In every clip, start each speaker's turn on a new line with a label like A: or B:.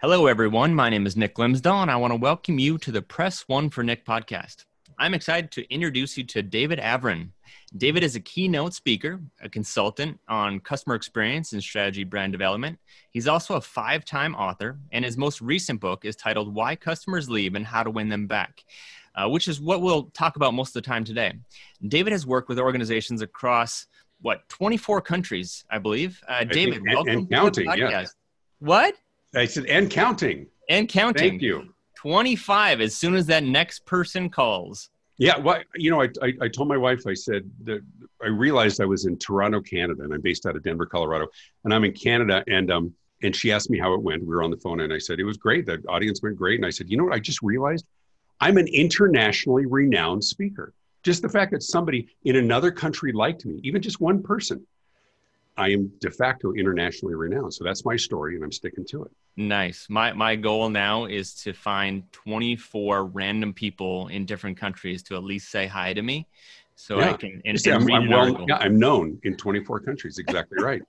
A: Hello, everyone. My name is Nick Glimsdahl, and I want to welcome you to the Press One for Nick podcast. I'm excited to introduce you to David Avrin. David is a keynote speaker, a consultant on customer experience and strategy brand development. He's also a five time author, and his most recent book is titled Why Customers Leave and How to Win Them Back. Uh, which is what we'll talk about most of the time today. David has worked with organizations across what 24 countries, I believe. Uh, David,
B: and, welcome and counting. Yeah.
A: What?
B: I said, and counting.
A: And counting.
B: Thank you.
A: 25 as soon as that next person calls.
B: Yeah, well, you know, I, I, I, told my wife, I said that I realized I was in Toronto, Canada, and I'm based out of Denver, Colorado, and I'm in Canada, and um, and she asked me how it went. We were on the phone, and I said it was great. The audience went great, and I said, you know what? I just realized I'm an internationally renowned speaker. Just the fact that somebody in another country liked me, even just one person, I am de facto internationally renowned. So that's my story, and I'm sticking to it.
A: Nice. My my goal now is to find 24 random people in different countries to at least say hi to me, so yeah. I can. And,
B: and I'm, I'm well, yeah, I'm known in 24 countries. Exactly right.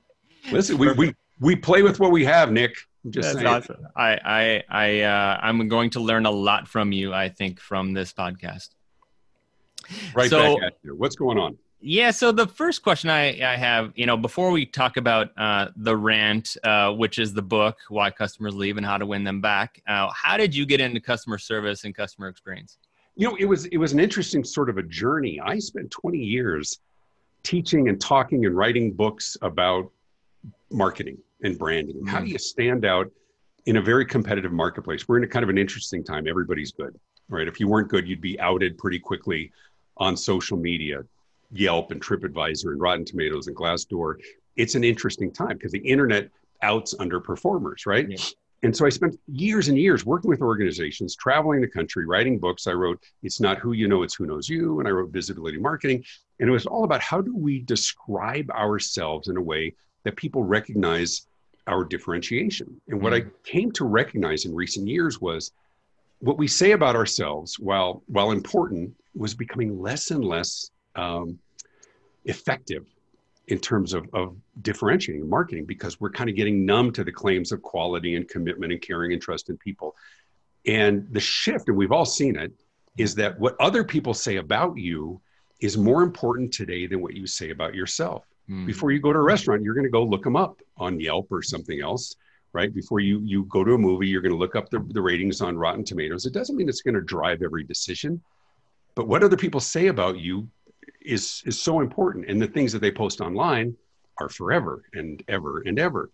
B: Listen, we, we we play with what we have, Nick. I'm just
A: That's
B: saying.
A: awesome. I I I uh, I'm going to learn a lot from you. I think from this podcast.
B: Right so, back at you. What's going on?
A: Yeah. So the first question I, I have, you know, before we talk about uh, the rant, uh, which is the book, Why Customers Leave and How to Win Them Back, uh, how did you get into customer service and customer experience?
B: You know, it was it was an interesting sort of a journey. I spent 20 years teaching and talking and writing books about marketing and branding. Mm-hmm. How do you stand out in a very competitive marketplace? We're in a kind of an interesting time. Everybody's good, right? If you weren't good, you'd be outed pretty quickly on social media Yelp and TripAdvisor and Rotten Tomatoes and Glassdoor, it's an interesting time because the internet outs underperformers, right? Yeah. And so I spent years and years working with organizations, traveling the country, writing books. I wrote It's Not Who You Know, It's Who Knows You. And I wrote Visibility Marketing. And it was all about how do we describe ourselves in a way that people recognize our differentiation. And what mm-hmm. I came to recognize in recent years was what we say about ourselves, while, while important, was becoming less and less um, effective in terms of, of differentiating marketing because we're kind of getting numb to the claims of quality and commitment and caring and trust in people. And the shift, and we've all seen it, is that what other people say about you is more important today than what you say about yourself. Mm. Before you go to a restaurant, you're going to go look them up on Yelp or something else, right? Before you you go to a movie, you're going to look up the, the ratings on Rotten Tomatoes. It doesn't mean it's going to drive every decision, but what other people say about you is is so important and the things that they post online are forever and ever and ever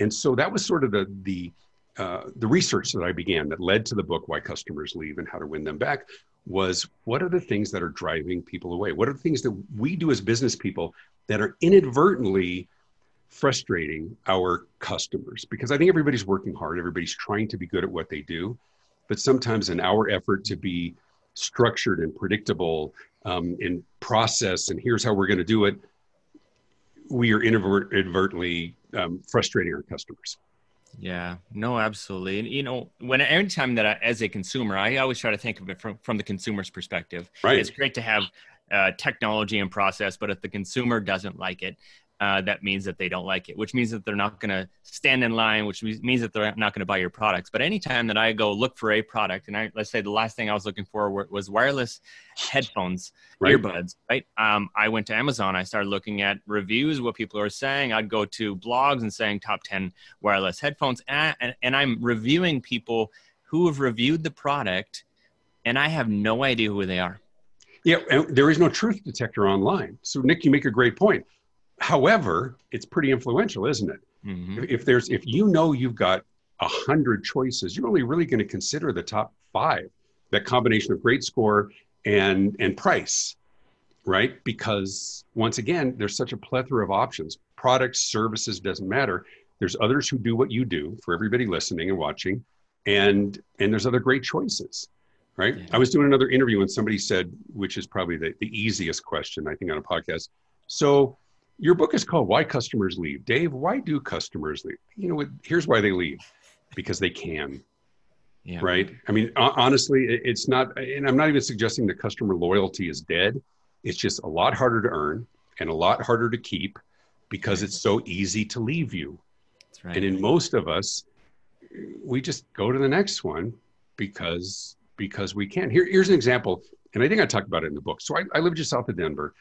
B: and so that was sort of the the uh, the research that I began that led to the book Why Customers Leave and How to Win Them Back was what are the things that are driving people away? What are the things that we do as business people that are inadvertently frustrating our customers? Because I think everybody's working hard, everybody's trying to be good at what they do, but sometimes in our effort to be structured and predictable um, in process and here's how we're going to do it we are inadvertently um, frustrating our customers.
A: Yeah no absolutely. And you know when every time that I, as a consumer i always try to think of it from, from the consumer's perspective.
B: Right.
A: It's great to have uh, technology and process but if the consumer doesn't like it uh, that means that they don't like it, which means that they're not going to stand in line, which means that they're not going to buy your products. But anytime that I go look for a product, and I, let's say the last thing I was looking for was wireless headphones, right. earbuds, right? Um, I went to Amazon. I started looking at reviews, what people are saying. I'd go to blogs and saying top 10 wireless headphones. And, and, and I'm reviewing people who have reviewed the product, and I have no idea who they are.
B: Yeah, there is no truth detector online. So, Nick, you make a great point However, it's pretty influential, isn't it? Mm-hmm. If, if there's if you know you've got a hundred choices, you're only really going to consider the top five. That combination of great score and and price, right? Because once again, there's such a plethora of options. Products, services doesn't matter. There's others who do what you do for everybody listening and watching, and and there's other great choices, right?
A: Yeah.
B: I was doing another interview and somebody said, which is probably the, the easiest question I think on a podcast. So your book is called Why Customers Leave. Dave, why do customers leave? You know what? Here's why they leave. Because they can
A: Yeah.
B: right? I mean, honestly, it's not, and I'm not even suggesting that customer loyalty is dead. It's just a lot harder to earn and a lot harder to keep because it's so easy to leave you.
A: That's right.
B: And in most of us, we just go to the next one because because we can. Here, here's an example, and I think I talked about it in the book. So I, I live just south of Denver,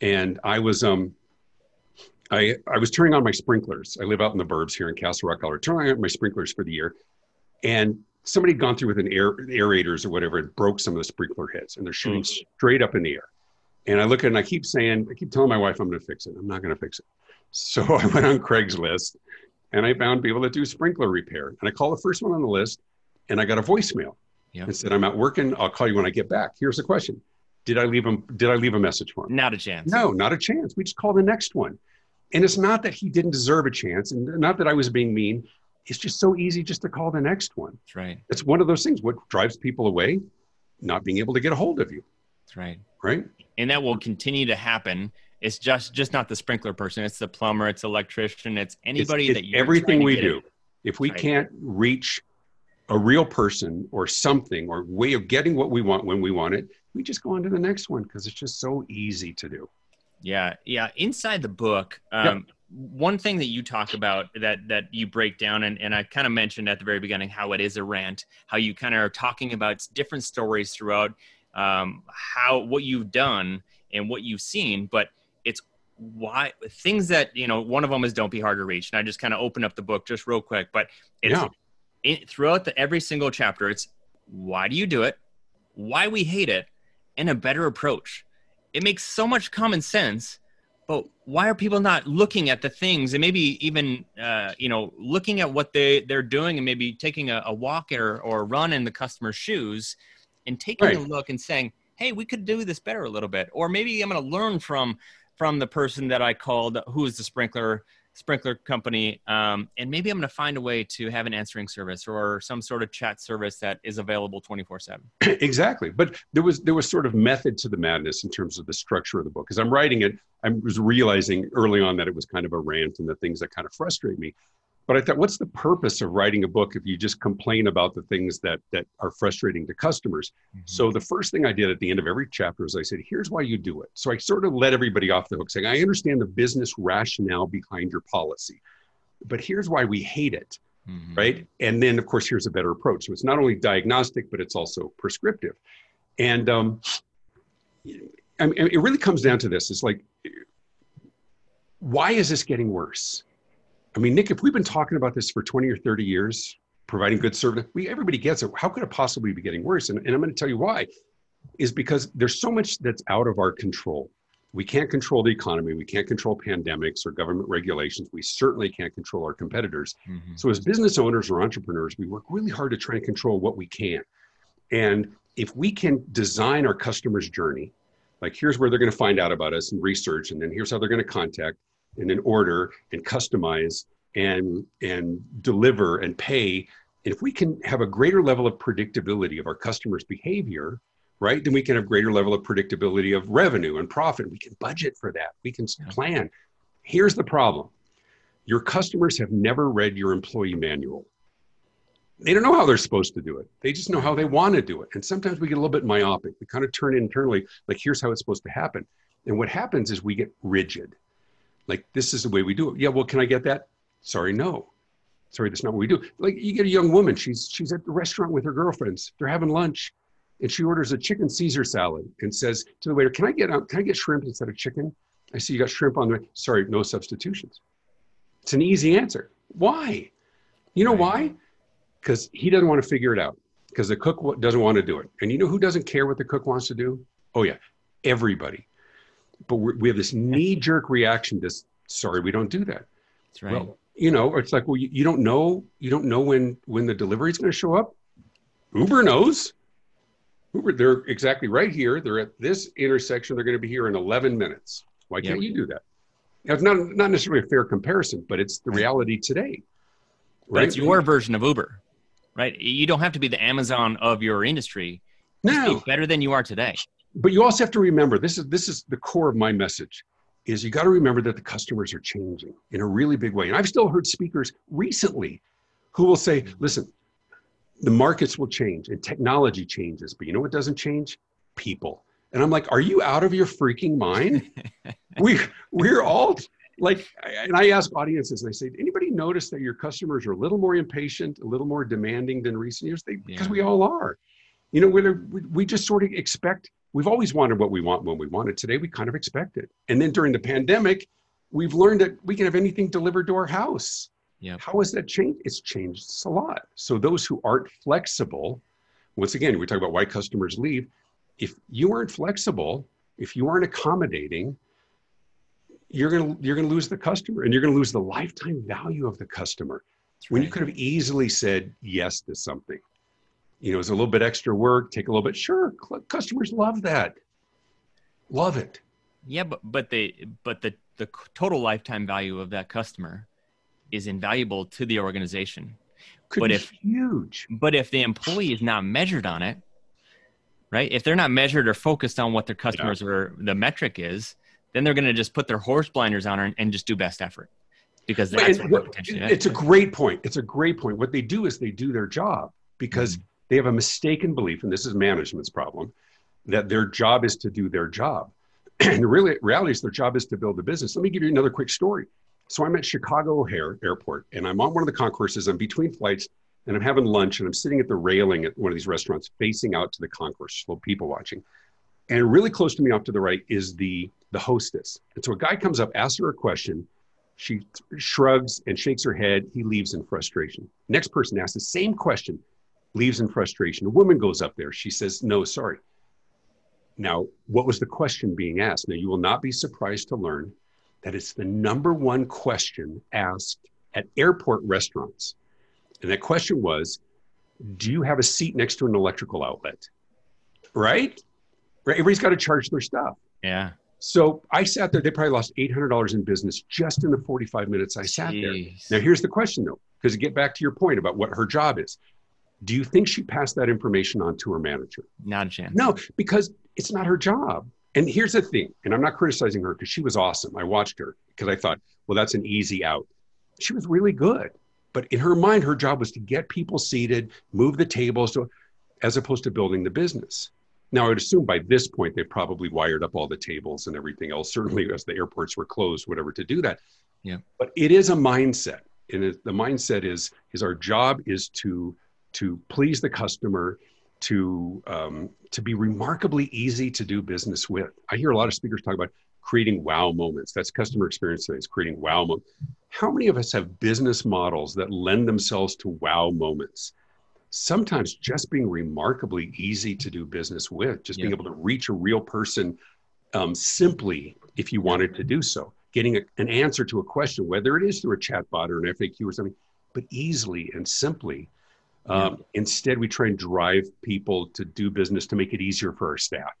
B: and I was um I I was turning on my sprinklers. I live out in the burbs here in Castle Rock, Colorado. Turning on my sprinklers for the year, and somebody had gone through with an air aerators or whatever and broke some of the sprinkler heads, and they're shooting mm. straight up in the air. And I look at it and I keep saying, I keep telling my wife I'm going to fix it. I'm not going to fix it. So I went on Craigslist and I found people that do sprinkler repair. And I called the first one on the list and I got a voicemail
A: Yep.
B: and said, I'm out working. I'll call you when I get back. Here's the question. Did I leave him? Did I leave a message for him?
A: Not a chance.
B: No, not a chance. We just call the next one. And it's not that he didn't deserve a chance and not that I was being mean. It's just so easy just to call the next one.
A: That's right.
B: It's one of those things. What drives people away? Not being able to get a hold of you,
A: That's right.
B: right?
A: And that will continue to happen. It's just just not the sprinkler person. It's the plumber. It's electrician. It's anybody
B: It's-
A: that you're
B: everything
A: trying to
B: we
A: get
B: do.
A: it.
B: If we
A: Right.
B: can't reach a real person or something or way of getting what we want when we want it, we just go on to the next one because it's just so easy to do.
A: Yeah, yeah. Inside the book, um, one thing that you talk about that that you break down, and, and I kind of mentioned at the very beginning how it is a rant, how you kind of are talking about different stories throughout um, how what you've done and what you've seen, but it's why things that you know. One of them is don't be hard to reach, and I just kind of open up the book just real quick, but it's
B: Yeah.
A: it, throughout the every single chapter. It's why do you do it, why we hate it, and a better approach it makes so much common sense but why are people not looking at the things and maybe even uh, you know looking at what they they're doing and maybe taking a, a walk or, or a run in the customer's shoes and taking a look and saying hey we could do this better a little bit. Or maybe i'm going to learn from from the person that i called who is the sprinkler sprinkler company um, and maybe i'm going to find a way to have an answering service or some sort of chat service that is available 24 7
B: exactly. But there was there was sort of method to the madness in terms of the structure of the book. As I'm writing it, I was realizing early on that it was kind of a rant and the things that kind of frustrate me. But I thought, what's the purpose of writing a book if you just complain about the things that that are frustrating to customers? So the first thing I did at the end of every chapter is I said, here's why you do it. So I sort of let everybody off the hook saying, I understand the business rationale behind your policy, but here's why we hate it
A: Mhm.
B: right? And then, of course, here's a better approach. So it's not only diagnostic, but it's also prescriptive. And um, I mean, it really comes down to this: it's like, why is this getting worse? I mean, Nick, if we've been talking about this for 20 or 30 years, providing good service, we everybody gets it. How could it possibly be getting worse? And, and I'm going to tell you why. Is because there's so much that's out of our control. We can't control the economy. We can't control pandemics or government regulations. We certainly can't control our competitors.
A: Mhm.
B: So, as business owners or entrepreneurs, we work really hard to try and control what we can. And if we can design our customer's journey, like here's where they're going to find out about us and research, and then here's how they're going to contact, and then order and customize and and deliver and pay. And if we can have a greater level of predictability of our customers' behavior, right, then we can have greater level of predictability of revenue and profit. We can budget for that. We can plan. Here's the problem your customers have never read your employee manual. They don't know how they're supposed to do it. They just know how they want to do it. And sometimes we get a little bit myopic. We kind of turn internally, like, here's how it's supposed to happen. And what happens is we get rigid. Like, this is the way we do it. Yeah, well, can I get that? Sorry, no. Sorry, that's not what we do. Like, you get a young woman, she's she's at the restaurant with her girlfriends. They're having lunch, and she orders a chicken Caesar salad and says to the waiter, "Can I get um, can I get shrimp instead of chicken?" I see you got shrimp on the. Sorry, no substitutions. It's an easy answer. Why? You know why? Because he doesn't want to figure it out. Because the cook doesn't want to do it. And you know who doesn't care what the cook wants to do? Oh yeah, everybody. But we're, we have this knee-jerk reaction. To sorry, we don't do that.
A: That's right.
B: Well, you know, it's like, well, you, you don't know, you don't know when when the delivery is going to show up. Uber knows. Uber, they're exactly right here. They're at this intersection. They're going to be here in 11 minutes. Why can't
A: Yeah.
B: you do that? It's not not necessarily a fair comparison, but it's the reality today.
A: Right? It's your version of Uber, right? You don't have to be the Amazon of your industry.
B: No,
A: better than you are today.
B: But you also have to remember this is this is the core of my message is you got to remember that the customers are changing in a really big way. And I've still heard speakers recently who will say, listen, the markets will change and technology changes, but you know what doesn't change? People. And I'm like, are you out of your freaking mind? we we're all like and I ask audiences, and I say, anybody notice that your customers are a little more impatient, a little more demanding than recent years? They because we all are. You know, we we just sort of expect we've always wanted what we want when we want it. Today, we kind of expect it. And then during the pandemic, we've learned that we can have anything delivered to our house.
A: Yep.
B: How has that changed? It's changed a lot. So those who aren't flexible, once again, we talk about why customers leave. If you aren't flexible, if you aren't accommodating, you're gonna you're gonna lose the customer, and you're gonna lose the lifetime value of the customer. That's when right. you could have easily said yes to something you know, it's a little bit extra work, take a little bit. Sure, customers love that. Love it.
A: Yeah, but but the but the the total lifetime value of that customer is invaluable to the organization.
B: Could
A: but
B: if huge.
A: But if the employee is not measured on it, right? If they're not measured or focused on what their customers yeah. or the metric is, then they're going to just put their horse blinders on and, and just do best effort because that's
B: what, what potentially. It's a great point. It's a great point. What they do is they do their job because mm-hmm they have a mistaken belief, and this is management's problem, that their job is to do their job. and the really, reality is their job is to build a business. Let me give you another quick story. So I'm at Chicago O'Hare Airport, and I'm on one of the concourses. I'm between flights, and I'm having lunch, and I'm sitting at the railing at one of these restaurants, facing out to the concourse, full people watching. And really close to me, off to the right, is the the hostess. And so a guy comes up, asks her a question. She shrugs and shakes her head. He leaves in frustration. Next person asks the same question leaves in frustration. A woman goes up there. She says, No, sorry. Now, what was the question being asked? Now, you will not be surprised to learn that it's the number one question asked at airport restaurants. And that question was Do you have a seat next to an electrical outlet? Right? Right. Everybody's got to charge their stuff.
A: Yeah.
B: So I sat there. They probably lost $800 in business just in the 45 minutes I sat Jeez. there. Now, here's the question though, because to get back to your point about what her job is do you think she passed that information on to her manager?
A: Not a chance.
B: No, because it's not her job. And here's the thing, and I'm not criticizing her because she was awesome. I watched her because I thought, well, that's an easy out. She was really good. But in her mind, her job was to get people seated, move the tables, as opposed to building the business. Now, I would assume by this point, they probably wired up all the tables and everything else, certainly as the airports were closed, whatever, to do that.
A: Yeah.
B: But it is a mindset. And it, the mindset is, is our job is to to please the customer, to um, to be remarkably easy to do business with. I hear a lot of speakers talk about creating wow moments. That's customer experience today. Is creating wow moments. How many of us have business models that lend themselves to wow moments? Sometimes just being remarkably easy to do business with, just being able to reach a real person um, simply if you wanted to do so, getting a, an answer to a question, whether it is through a chatbot or an FAQ or something, but easily and simply um, instead, we try and drive people to do business to make it easier for our staff.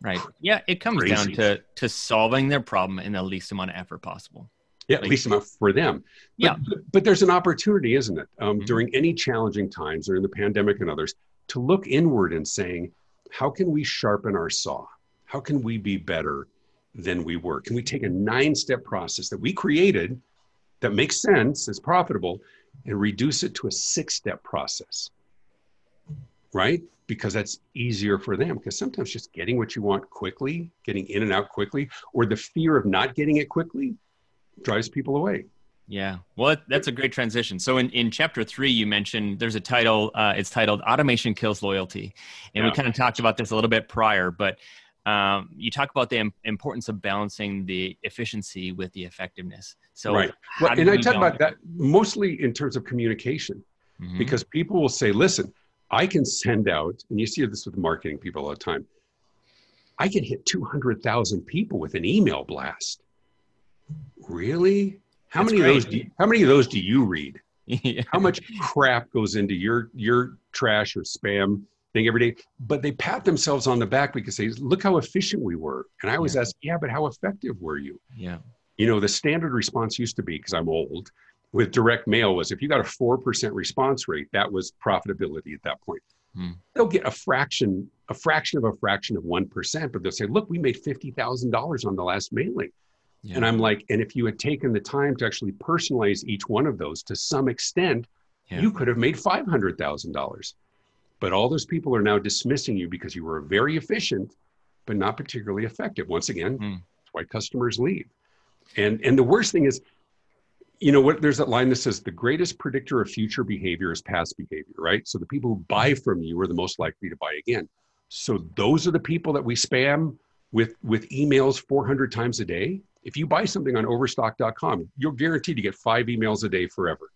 A: Right. Yeah, it comes Crazy. down to to solving their problem in the least amount of effort possible.
B: Yeah, like, least amount for them. But,
A: yeah.
B: But, but, there's an opportunity, isn't it, um, mm-hmm. during any challenging times, during the pandemic and others, to look inward and saying, how can we sharpen our saw? How can we be better than we were? Can we take a nine step process that we created that makes sense, is profitable, and reduce it to a six step process, right? Because that's easier for them. Because sometimes just getting what you want quickly, getting in and out quickly, or the fear of not getting it quickly drives people away.
A: Yeah, well, that's a great transition. So in, in chapter three, you mentioned there's a title. Uh, it's titled "Automation Kills Loyalty," and yeah. we kind of talked about this a little bit prior. But um, you talk about the importance of balancing the efficiency with the effectiveness. So,
B: right. Well, and I talk about that mostly in terms of communication, mm-hmm. because people will say, "Listen, I can send out," and you see this with marketing people all the time. I can hit two hundred thousand people with an email blast. Really? How That's many great. of those? Do you, how many of those do you read? yeah. How much crap goes into your your trash or spam thing every day, but they pat themselves on the back because they look how efficient we were. And I always yeah. ask, yeah, but how effective were you?
A: Yeah.
B: You know, the standard response used to be because I'm old with direct mail was if you got a 4% response rate, that was profitability at that point. Hmm. They'll get a fraction, a fraction of a fraction of 1%, but they'll say, look, we made $50,000 on the last mailing. Yeah. And I'm like, and if you had taken the time to actually personalize each one of those to some extent, yeah. you could have made $500,000. But all those people are now dismissing you because you were very efficient, but not particularly effective. Once again, mm. that's why customers leave. And and the worst thing is, you know what? There's that line that says the greatest predictor of future behavior is past behavior, right? So the people who buy from you are the most likely to buy again. So those are the people that we spam with with emails 400 times a day. If you buy something on Overstock.com, you're guaranteed to get five emails a day forever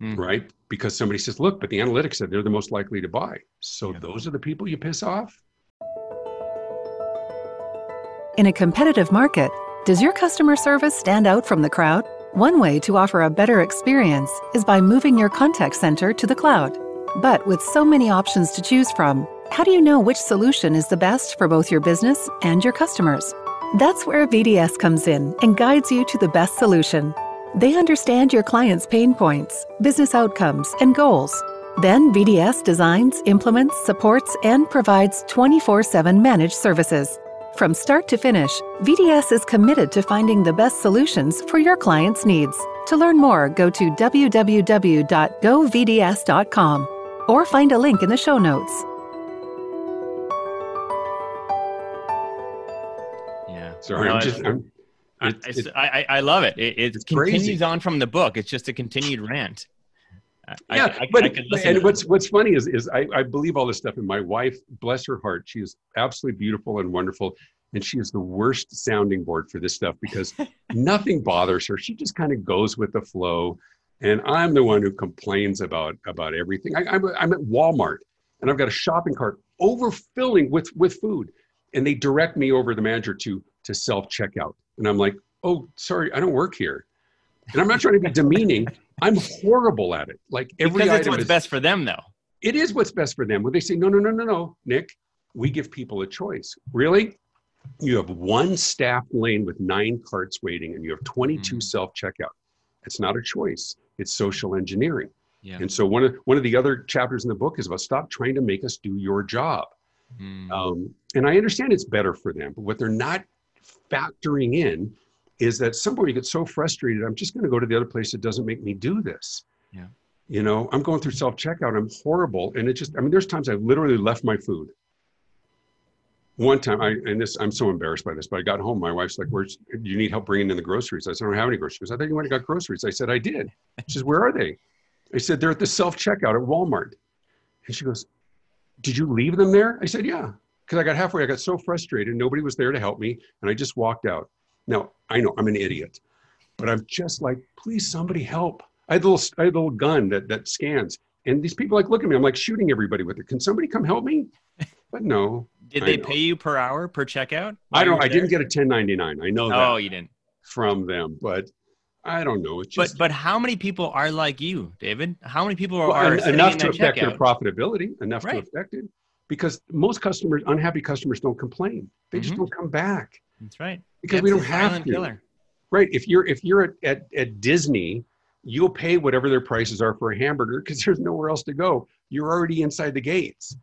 B: mm. right? Because somebody says, look, but the analytics said they're the most likely to buy. So yeah. those are the people you piss off.
C: In a competitive market, does your customer service stand out from the crowd? One way to offer a better experience is by moving your contact center to the cloud. But with so many options to choose from, how do you know which solution is the best for both your business and your customers? That's where VDS comes in and guides you to the best solution. They understand your client's pain points, business outcomes, and goals. Then VDS designs, implements, supports, and provides 24 7 managed services. From start to finish, VDS is committed to finding the best solutions for your client's needs. To learn more, go to www.govds.com or find a link in the show notes.
A: Yeah. Sorry, I'm just. I'm, it, I, I, I, love it. It, it continues crazy. on from the book. It's just a continued rant.
B: Yeah, I, but and what's what's funny is is I, I believe all this stuff, and my wife, bless her heart, she is absolutely beautiful and wonderful, and she is the worst sounding board for this stuff because nothing bothers her. She just kind of goes with the flow, and I'm the one who complains about about everything. I, I'm I'm at Walmart, and I've got a shopping cart overfilling with with food, and they direct me over the manager to to self checkout and I'm like, oh, sorry, I don't work here. And I'm not trying to be demeaning. I'm horrible at it. Like every
A: because it's what's is, best for them, though.
B: It is what's best for them. When they say, no, no, no, no, no, Nick, we give people a choice. Really? You have one staff lane with nine carts waiting, and you have 22 mm. self checkout. It's not a choice. It's social engineering. Yeah. And so one of one of the other chapters in the book is about stop trying to make us do your job. Mm. Um, and I understand it's better for them, but what they're not factoring in is that somebody gets so frustrated, I'm just going to go to the other place that doesn't make me do this.
A: Yeah.
B: You know, I'm going through self checkout. I'm horrible. And it just, I mean, there's times I've literally left my food. One time, I, and this, I'm so embarrassed by this, but I got home. My wife's like, Where's, do you need help bringing in the groceries? I said, I don't have any groceries. I thought you went and got groceries. I said, I did. She says, Where are they? I said, They're at the self checkout at Walmart. And she goes, Did you leave them there? I said, Yeah because I got halfway, I got so frustrated. Nobody was there to help me, and I just walked out. Now I know I'm an idiot, but I'm just like, please, somebody help. I had a little, I had a little gun that that scans, and these people like look at me. I'm like shooting everybody with it. Can somebody come help me? But no.
A: Did they pay you per hour per checkout?
B: I don't. I didn't get a 1099. I know oh, that.
A: Oh, you didn't
B: from them, but I don't know.
A: It's just, but but how many people are like you, David? How many people are, well, are
B: enough to affect checkout? their profitability? Enough right. to affect it because most customers, unhappy customers, don't complain. They mm-hmm. just don't come back.
A: That's right.
B: Because we don't have to. Killer. Right. If you're if you're at, at, at Disney, you'll pay whatever their prices are for a hamburger because there's nowhere else to go. You're already inside the gates.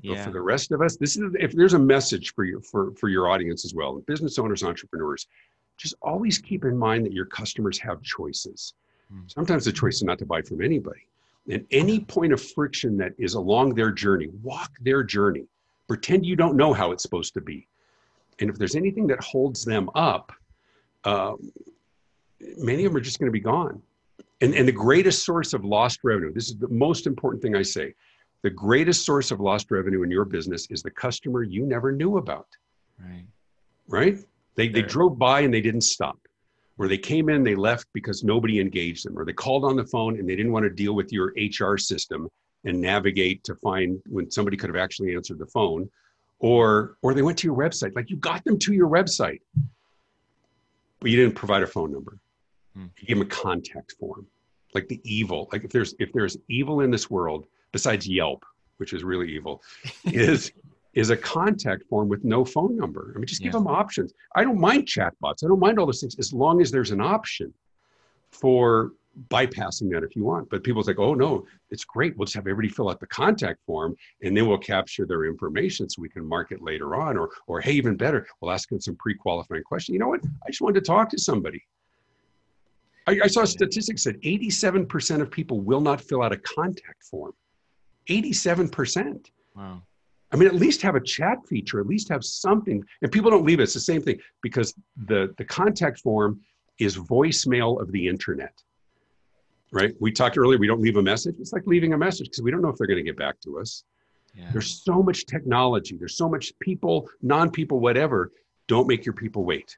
B: Yeah. But for the rest of us, this is if there's a message for you for, for your audience as well, business owners, entrepreneurs, just always keep in mind that your customers have choices. Mm. Sometimes the choice is not to buy from anybody. And any point of friction that is along their journey, walk their journey. Pretend you don't know how it's supposed to be. And if there's anything that holds them up, um, many of them are just going to be gone. And, and the greatest source of lost revenue, this is the most important thing I say the greatest source of lost revenue in your business is the customer you never knew about.
A: Right.
B: Right? They, they drove by and they didn't stop where they came in, they left because nobody engaged them, or they called on the phone and they didn't want to deal with your IVR system and navigate to find when somebody could have actually answered the phone, or or they went to your website. Like you got them to your website, but you didn't provide a phone number. Hmm. You gave them a contact form. Like the evil, like if there's if there's evil in this world besides Yelp, which is really evil, is is a contact form with no phone number. I mean, just give
A: Yeah.
B: them options. I don't mind chatbots. I don't mind all those things as long as there's an option for bypassing that if you want. But people think, oh no, it's great. We'll just have everybody fill out the contact form and then we'll capture their information so we can market later on. Or or hey, even better, we'll ask them some pre-qualifying questions. You know what? I just wanted to talk to somebody. I, I saw a statistic said 87% of people will not fill out a contact form. 87%.
A: Wow.
B: I mean, at least have a chat feature, at least have something. And people don't leave it. It's the same thing because the, the contact form is voicemail of the internet, right? We talked earlier, we don't leave a message. It's like leaving a message because we don't know if they're going to get back to us.
A: Yeah.
B: There's so much technology, there's so much people, non people, whatever. Don't make your people wait.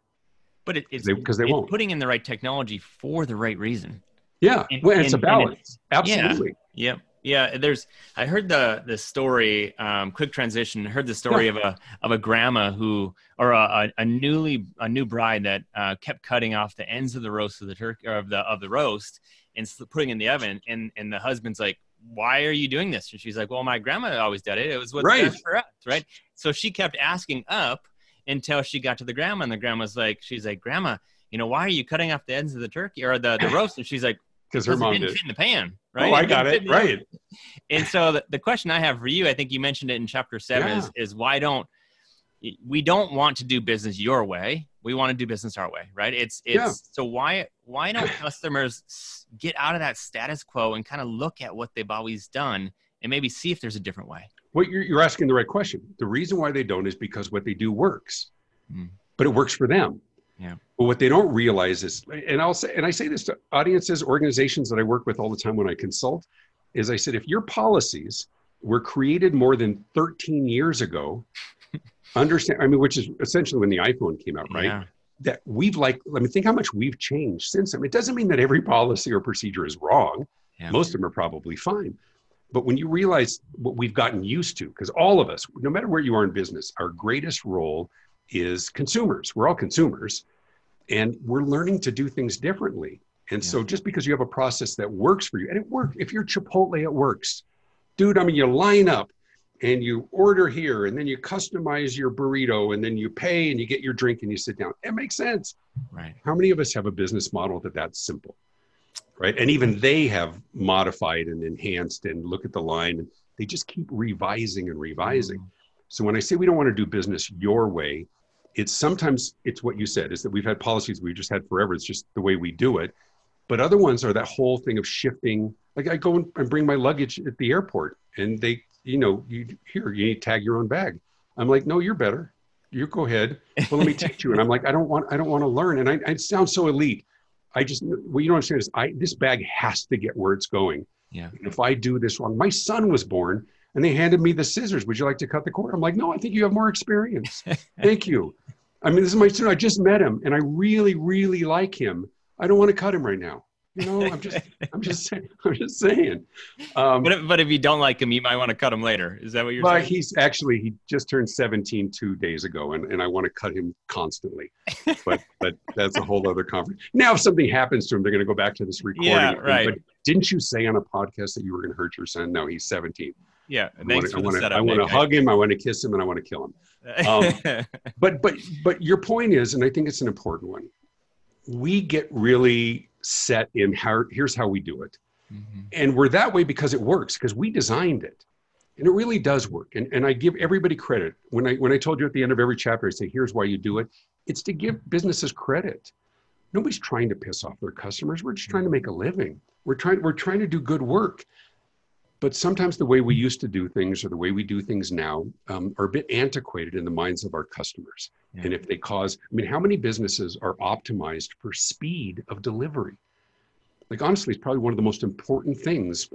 A: But it, it's
B: 'cause they
A: it's
B: won't.
A: putting in the right technology for the right reason.
B: Yeah.
A: And-
B: well, it's a
A: and
B: balance. Absolutely.
A: Yep. Yeah. Yeah, there's. I heard the the story. Um, quick transition. I heard the story of a of a grandma who, or a, a, a newly a new bride that uh, kept cutting off the ends of the roast of the turkey of the of the roast and putting in the oven. And and the husband's like, "Why are you doing this?" And she's like, "Well, my grandma always did it. It was what's
B: Right.
A: best for us, right?" So she kept asking up until she got to the grandma, and the grandma's like, "She's like, Grandma, you know, why are you cutting off the ends of the turkey or the the roast?" And she's like.
B: Because her mom
A: didn't
B: did.
A: in the pan, right?
B: Oh, I got it.
A: fit in the oven.
B: Right.
A: And so the, the question I have for you, I think you mentioned it in chapter seven,
B: Yeah.
A: is, is why don't we don't want to do business your way? We want to do business our way, right? It's it's
B: Yeah.
A: so why why don't customers get out of that status quo and kind of look at what they've always done and maybe see if there's a different way?
B: Well, you're, you're asking the right question. The reason why they don't is because what they do works,
A: Mm.
B: but it works for them.
A: Yeah.
B: But what they don't realize is, and I'll say, and I say this to audiences, organizations that I work with all the time when I consult, is I said, if your policies were created more than 13 years ago, understand, I mean, which is essentially when the iPhone came out, right?
A: Yeah.
B: That we've like, let me think how much we've changed since then. It doesn't mean that every policy or procedure is wrong.
A: Yeah.
B: Most of them are probably fine. But when you realize what we've gotten used to, because all of us, no matter where you are in business, our greatest role is consumers. We're all consumers, and we're learning to do things differently. And so, just because you have a process that works for you, and it works, if you're Chipotle, it works. Dude, I mean, you line up and you order here, and then you customize your burrito, and then you pay and you get your drink and you sit down. It makes sense.
A: Right.
B: How many of us have a business model that that's simple? Right. And even they have modified and enhanced and look at the line and they just keep revising and revising. Mm. So when I say we don't want to do business your way, it's sometimes it's what you said is that we've had policies we've just had forever. It's just the way we do it. But other ones are that whole thing of shifting. Like I go and bring my luggage at the airport and they, you know, you here, you need to tag your own bag. I'm like, no, you're better. You go ahead. Well, let me teach you. And I'm like, I don't want, I don't want to learn. And I, I sound so elite. I just, what you don't understand is I, this bag has to get where it's going.
A: Yeah.
B: And if I do this wrong, my son was born and they handed me the scissors. Would you like to cut the cord? I'm like, no, I think you have more experience. Thank you. I mean, this is my student. I just met him and I really, really like him. I don't want to cut him right now. You know, I'm just, I'm just saying, I'm just saying. Um,
A: But if, but if you don't like him, you might want to cut him later. Is that what you're
B: but
A: saying?
B: he's actually, he just turned 17 two days ago and, and I want to cut him constantly, but, but that's a whole other conference. Now, if something happens to him, they're going to go back to this recording.
A: Yeah, right.
B: But didn't you say on a podcast that you were going to hurt your son? No, he's 17.
A: Yeah.
B: I
A: Thanks
B: I wanna- I want to hug him. I want to kiss him, and I want to kill him. um, But but but your point is, and I think it's an important one. We get really set in how here's how we do it,
A: Mhm.
B: and we're that way because it works because we designed it, and it really does work. And and I give everybody credit when I when I told you at the end of every chapter, I say here's why you do it. It's to give businesses credit. Nobody's trying to piss off their customers. We're just trying to make a living. We're trying we're trying to do good work. But sometimes the way we used to do things or the way we do things now um, are a bit antiquated in the minds of our customers.
A: Yeah.
B: And if they cause, I mean, how many businesses are optimized for speed of delivery? Like, honestly, it's probably one of the most important things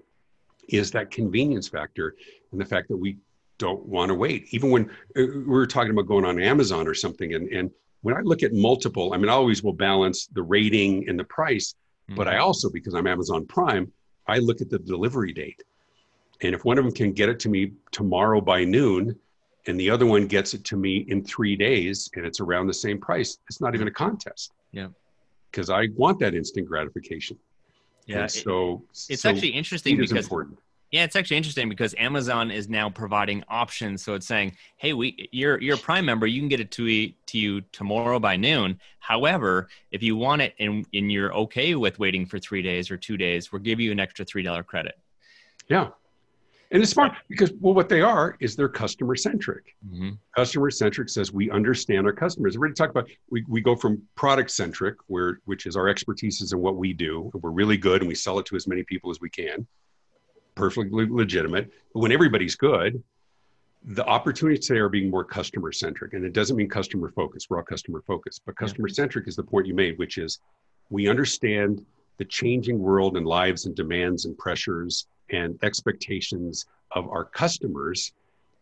B: is that convenience factor and the fact that we don't want to wait. Even when uh, we were talking about going on Amazon or something, and, and when I look at multiple, I mean, I always will balance the rating and the price, but I
A: Mhm.
B: also, because I'm Amazon Prime, I look at the delivery date. And if one of them can get it to me tomorrow by noon, and the other one gets it to me in three days, and it's around the same price, it's not even a contest.
A: Yeah.
B: Because I want that instant gratification.
A: yeah.
B: And so
A: it's
B: so
A: actually interesting because
B: important.
A: Yeah, it's actually interesting because Amazon is now providing options. So it's saying, "Hey, we you're you're a Prime member. You can get it to to you tomorrow by noon. However, if you want it and and you're okay with waiting for three days or two days, we'll give you an extra three dollar credit."
B: Yeah, and it's smart because well, what they are is they're customer centric. Mm-hmm. Customer centric says we understand our customers. We're going to talk about we, we go from product centric, where which is our expertise is in what we do, we're really good, and we sell it to as many people as we can perfectly legitimate. But when everybody's good, the opportunities today are being more customer centric. And it doesn't mean customer focused. We're all customer focused, but customer centric is the point you made, which is we understand the changing world and lives and demands and pressures and expectations of our customers.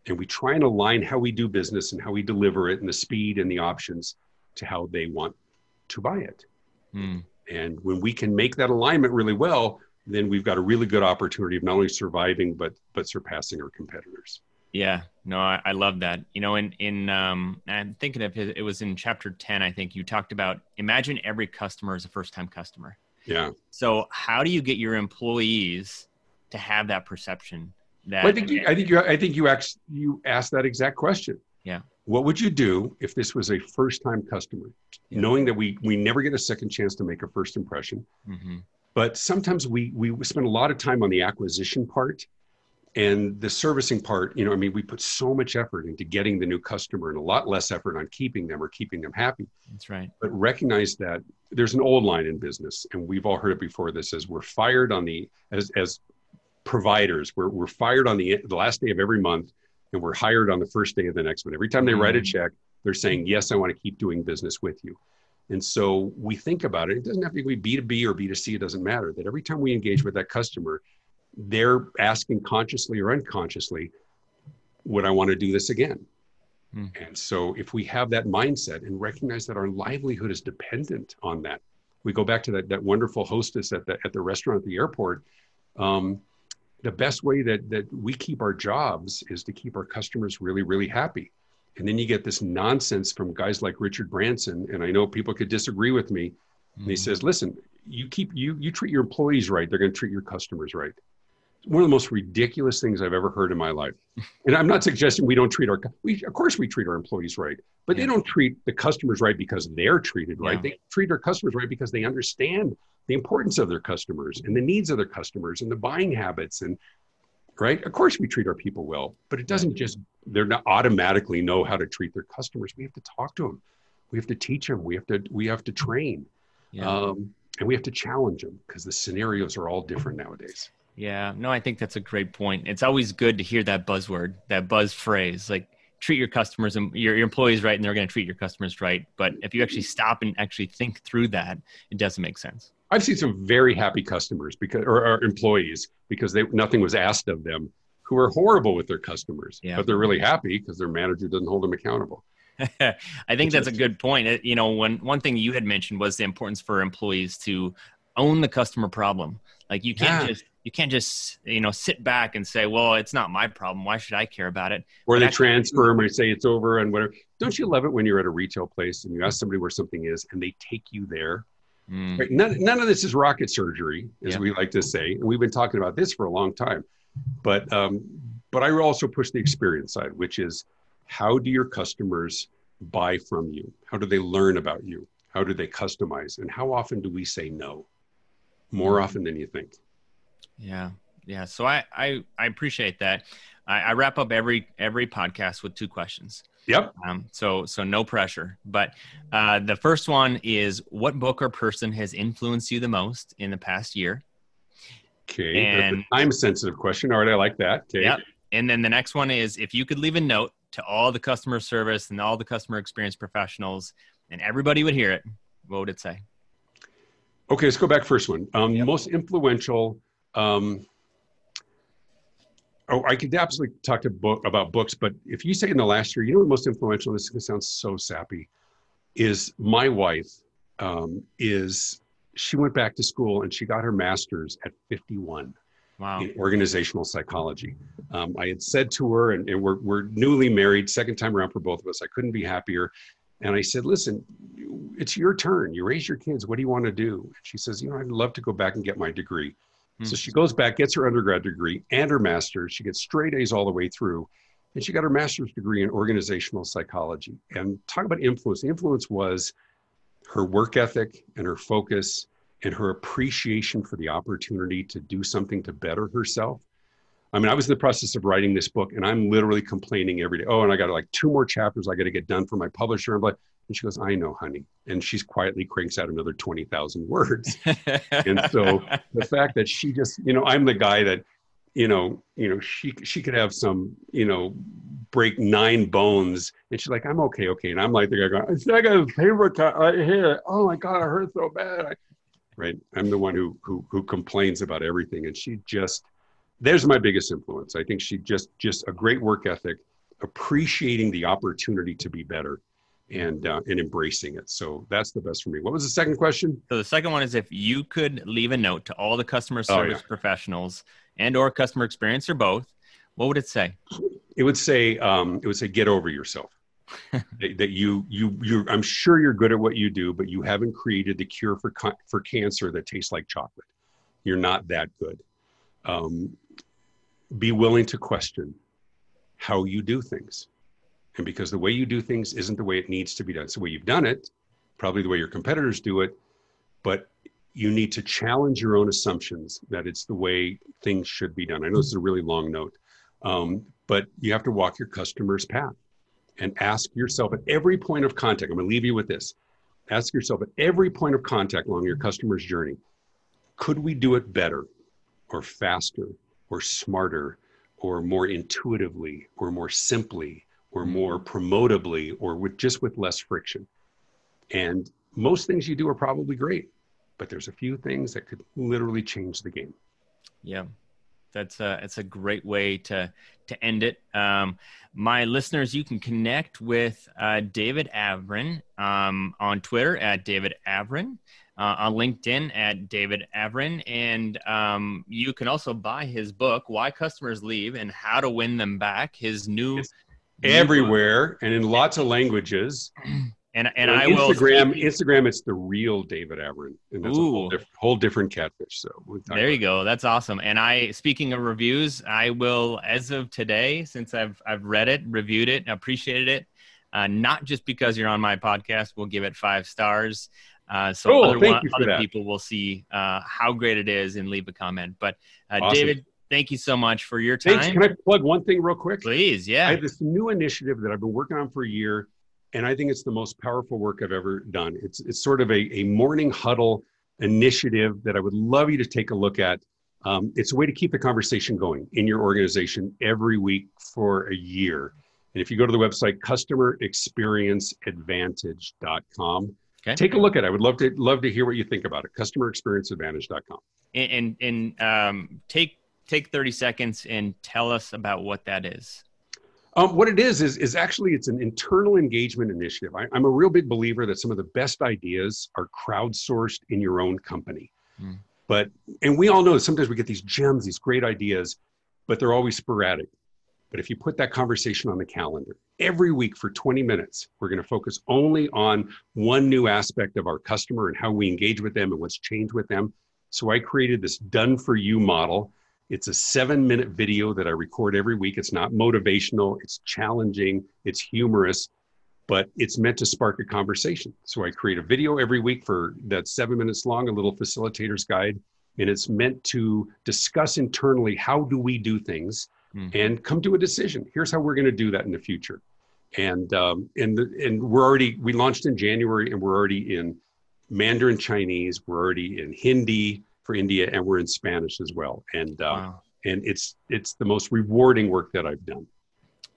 B: And we try and align how we do business and how we deliver it and the speed and the options to how they want to buy it. Mm. And when we can make that alignment really well, then we've got a really good opportunity of not only surviving but but surpassing our competitors.
A: Yeah, no, I, I love that. You know, in in um, I'm thinking of it, it was in chapter ten. I think you talked about imagine every customer is a first time customer.
B: Yeah.
A: So how do you get your employees to have that perception? That
B: well, I think you, I think you I think you asked you asked that exact question.
A: Yeah.
B: What would you do if this was a first time customer, yeah. knowing that we we never get a second chance to make a first impression? Mm-hmm but sometimes we we spend a lot of time on the acquisition part and the servicing part you know i mean we put so much effort into getting the new customer and a lot less effort on keeping them or keeping them happy
A: that's right
B: but recognize that there's an old line in business and we've all heard it before this says we're fired on the as as providers we're, we're fired on the the last day of every month and we're hired on the first day of the next one every time they mm-hmm. write a check they're saying yes i want to keep doing business with you and so we think about it. It doesn't have to be B2B or B2C, it doesn't matter. That every time we engage with that customer, they're asking consciously or unconsciously, would I want to do this again? Hmm. And so if we have that mindset and recognize that our livelihood is dependent on that, we go back to that, that wonderful hostess at the, at the restaurant at the airport. Um, the best way that, that we keep our jobs is to keep our customers really, really happy. And then you get this nonsense from guys like Richard Branson. And I know people could disagree with me. Mm-hmm. And he mm-hmm. says, listen, you keep you you treat your employees right, they're going to treat your customers right. One of the most ridiculous things I've ever heard in my life. And I'm not suggesting we don't treat our we of course we treat our employees right, but yeah. they don't treat the customers right because they're treated right. Yeah. They treat their customers right because they understand the importance of their customers and the needs of their customers and the buying habits and right? Of course, we treat our people well, but it doesn't just, they're not automatically know how to treat their customers. We have to talk to them. We have to teach them. We have to, we have to train. Yeah. Um, and we have to challenge them because the scenarios are all different nowadays.
A: Yeah, no, I think that's a great point. It's always good to hear that buzzword, that buzz phrase, like treat your customers and your, your employees right, and they're going to treat your customers right. But if you actually stop and actually think through that, it doesn't make sense.
B: I've seen some very happy customers because or, or employees because they nothing was asked of them who are horrible with their customers, yeah. but they're really happy because their manager doesn't hold them accountable.
A: I think that's a good point. You know, when one thing you had mentioned was the importance for employees to own the customer problem. Like you can't yeah. just you can't just you know sit back and say, well, it's not my problem. Why should I care about it?
B: Or but they actually, transfer them or say it's over and whatever. Don't you love it when you're at a retail place and you ask somebody where something is and they take you there Mm. Right? None, none of this is rocket surgery, as yeah. we like to say. And we've been talking about this for a long time. But um, but I also push the experience side, which is how do your customers buy from you? How do they learn about you? How do they customize? And how often do we say no? More mm. often than you think.
A: Yeah. Yeah. So I I, I appreciate that. I, I wrap up every every podcast with two questions.
B: Yep.
A: Um, so so no pressure. But uh, the first one is what book or person has influenced you the most in the past year?
B: Okay. And time sensitive question. All right, I like that. Okay.
A: Yep. And then the next one is if you could leave a note to all the customer service and all the customer experience professionals, and everybody would hear it, what would it say?
B: Okay, let's go back first one. Um, yep. Most influential. Um, Oh, I could absolutely talk to book about books, but if you say in the last year, you know what most influential? This sounds so sappy. Is my wife um, is she went back to school and she got her master's at 51 wow. in organizational psychology. Um, I had said to her, and, and we're we're newly married, second time around for both of us. I couldn't be happier. And I said, listen, it's your turn. You raise your kids. What do you want to do? And she says, you know, I'd love to go back and get my degree. Hmm. So she goes back, gets her undergrad degree and her master's. She gets straight A's all the way through. And she got her master's degree in organizational psychology. And talk about influence. The influence was her work ethic and her focus and her appreciation for the opportunity to do something to better herself. I mean, I was in the process of writing this book and I'm literally complaining every day. Oh, and I got like two more chapters I got to get done for my publisher. I'm like, and she goes, I know, honey. And she quietly cranks out another 20,000 words. and so the fact that she just, you know, I'm the guy that, you know, you know, she, she could have some, you know, break nine bones. And she's like, I'm okay, okay. And I'm like the guy going, I got a paper cut right here. Oh my God, I hurt so bad. I, right. I'm the one who, who, who complains about everything. And she just, there's my biggest influence. I think she just, just a great work ethic, appreciating the opportunity to be better and uh, and embracing it. So that's the best for me. What was the second question?
A: So the second one is if you could leave a note to all the customer service oh, yeah. professionals and or customer experience or both, what would it say?
B: It would say um, it would say get over yourself. that, that, you you you I'm sure you're good at what you do, but you haven't created the cure for for cancer that tastes like chocolate. You're not that good. Um, be willing to question how you do things and because the way you do things isn't the way it needs to be done. It's the way you've done it, probably the way your competitors do it, but you need to challenge your own assumptions that it's the way things should be done. I know this is a really long note, um, but you have to walk your customer's path and ask yourself at every point of contact. I'm going to leave you with this. Ask yourself at every point of contact along your customer's journey could we do it better or faster or smarter or more intuitively or more simply or more promotably or with just with less friction. And most things you do are probably great, but there's a few things that could literally change the game.
A: Yeah. That's a, it's a great way to, to end it. Um, my listeners, you can connect with uh, David Avrin um, on Twitter at David Avrin. Uh, on LinkedIn at David Avrin. And um, you can also buy his book, Why Customers Leave and How to Win Them Back, his new
B: everywhere and in lots of languages.
A: And and I will
B: Instagram Instagram it's the real David Avrin, and that's Ooh. a whole, diff- whole different catfish. So
A: there you go. That's awesome. And I speaking of reviews, I will as of today, since I've I've read it, reviewed it, appreciated it. Uh, not just because you're on my podcast, we'll give it five stars. Uh, so oh, other, one, other people will see uh, how great it is and leave a comment. But uh, awesome. David, thank you so much for your time. Thanks.
B: Can I plug one thing real quick?
A: Please, yeah.
B: I have this new initiative that I've been working on for a year, and I think it's the most powerful work I've ever done. It's it's sort of a, a morning huddle initiative that I would love you to take a look at. Um, it's a way to keep the conversation going in your organization every week for a year. And if you go to the website customerexperienceadvantage.com, okay. take a look at it. I would love to love to hear what you think about it. Customerexperienceadvantage.com.
A: And and, and um, take take 30 seconds and tell us about what that is.
B: Um, what it is, is is actually it's an internal engagement initiative. I, am a real big believer that some of the best ideas are crowdsourced in your own company. Mm. But and we all know that sometimes we get these gems, these great ideas, but they're always sporadic. But if you put that conversation on the calendar every week for 20 minutes, we're going to focus only on one new aspect of our customer and how we engage with them and what's changed with them. So I created this done for you model it's a seven minute video that I record every week. It's not motivational, it's challenging, it's humorous, but it's meant to spark a conversation. So I create a video every week for that seven minutes long, a little facilitator's guide. And it's meant to discuss internally how do we do things mm-hmm. and come to a decision. Here's how we're going to do that in the future. And um, and the, and we're already we launched in January and we're already in Mandarin Chinese. We're already in Hindi for India, and we're in Spanish as well. And uh, wow. and it's it's the most rewarding work that I've done.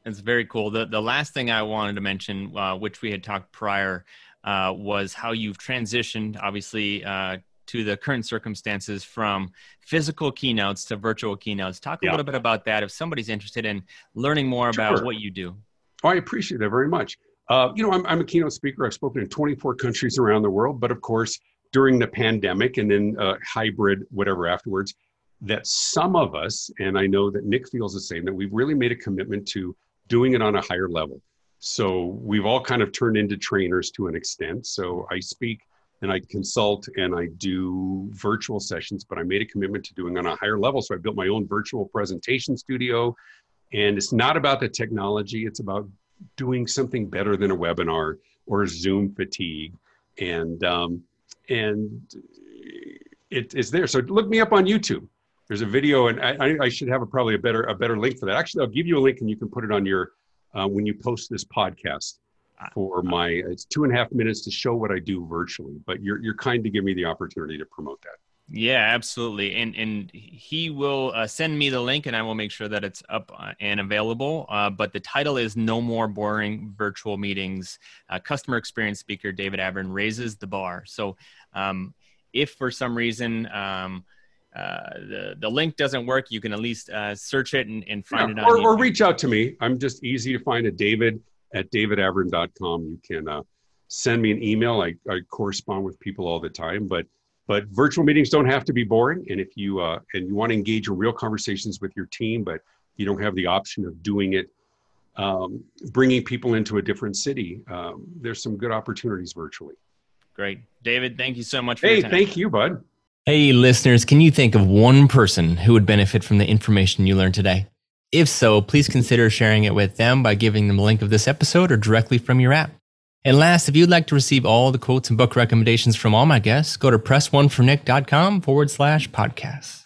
A: It's very cool. The the last thing I wanted to mention, uh, which we had talked prior, uh, was how you've transitioned, obviously. Uh, to the current circumstances from physical keynotes to virtual keynotes. Talk a yeah. little bit about that if somebody's interested in learning more sure. about what you do.
B: Oh, I appreciate that very much. Uh, you know, I'm, I'm, a keynote speaker. I've spoken in 24 countries around the world, but of course, during the pandemic and then uh, hybrid, whatever afterwards, that some of us, and I know that Nick feels the same, that we've really made a commitment to doing it on a higher level. So we've all kind of turned into trainers to an extent. So I speak and I consult and I do virtual sessions, but I made a commitment to doing on a higher level. So I built my own virtual presentation studio. And it's not about the technology, it's about doing something better than a webinar or Zoom fatigue. And um, and it is there. So look me up on YouTube. There's a video, and I, I should have a, probably a better a better link for that. Actually, I'll give you a link, and you can put it on your uh, when you post this podcast for my it's two and a half minutes to show what I do virtually. But you're you're kind to give me the opportunity to promote that.
A: Yeah, absolutely. And and he will uh, send me the link, and I will make sure that it's up uh, and available. Uh, but the title is "No More Boring Virtual Meetings." Uh, customer experience speaker David Avrin raises the bar. So, um, if for some reason um, uh, the the link doesn't work, you can at least uh, search it and, and find
B: yeah,
A: it.
B: Or, or reach out to me. I'm just easy to find at David at davidavrin.com. You can send me an email. I, I correspond with people all the time, but but virtual meetings don't have to be boring. And if you uh, and you want to engage in real conversations with your team, but you don't have the option of doing it, um, bringing people into a different city, um, there's some good opportunities virtually.
A: Great, David. Thank you so much. For
B: hey, thank you, bud.
D: Hey, listeners, can you think of one person who would benefit from the information you learned today? If so, please consider sharing it with them by giving them a link of this episode or directly from your app. And last, if you'd like to receive all the quotes and book recommendations from all my guests, go to pressonefornick.com forward slash podcast.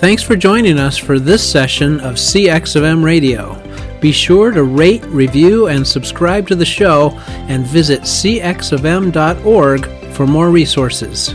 E: Thanks for joining us for this session of CX of M Radio. Be sure to rate, review, and subscribe to the show and visit cxofm.org for more resources.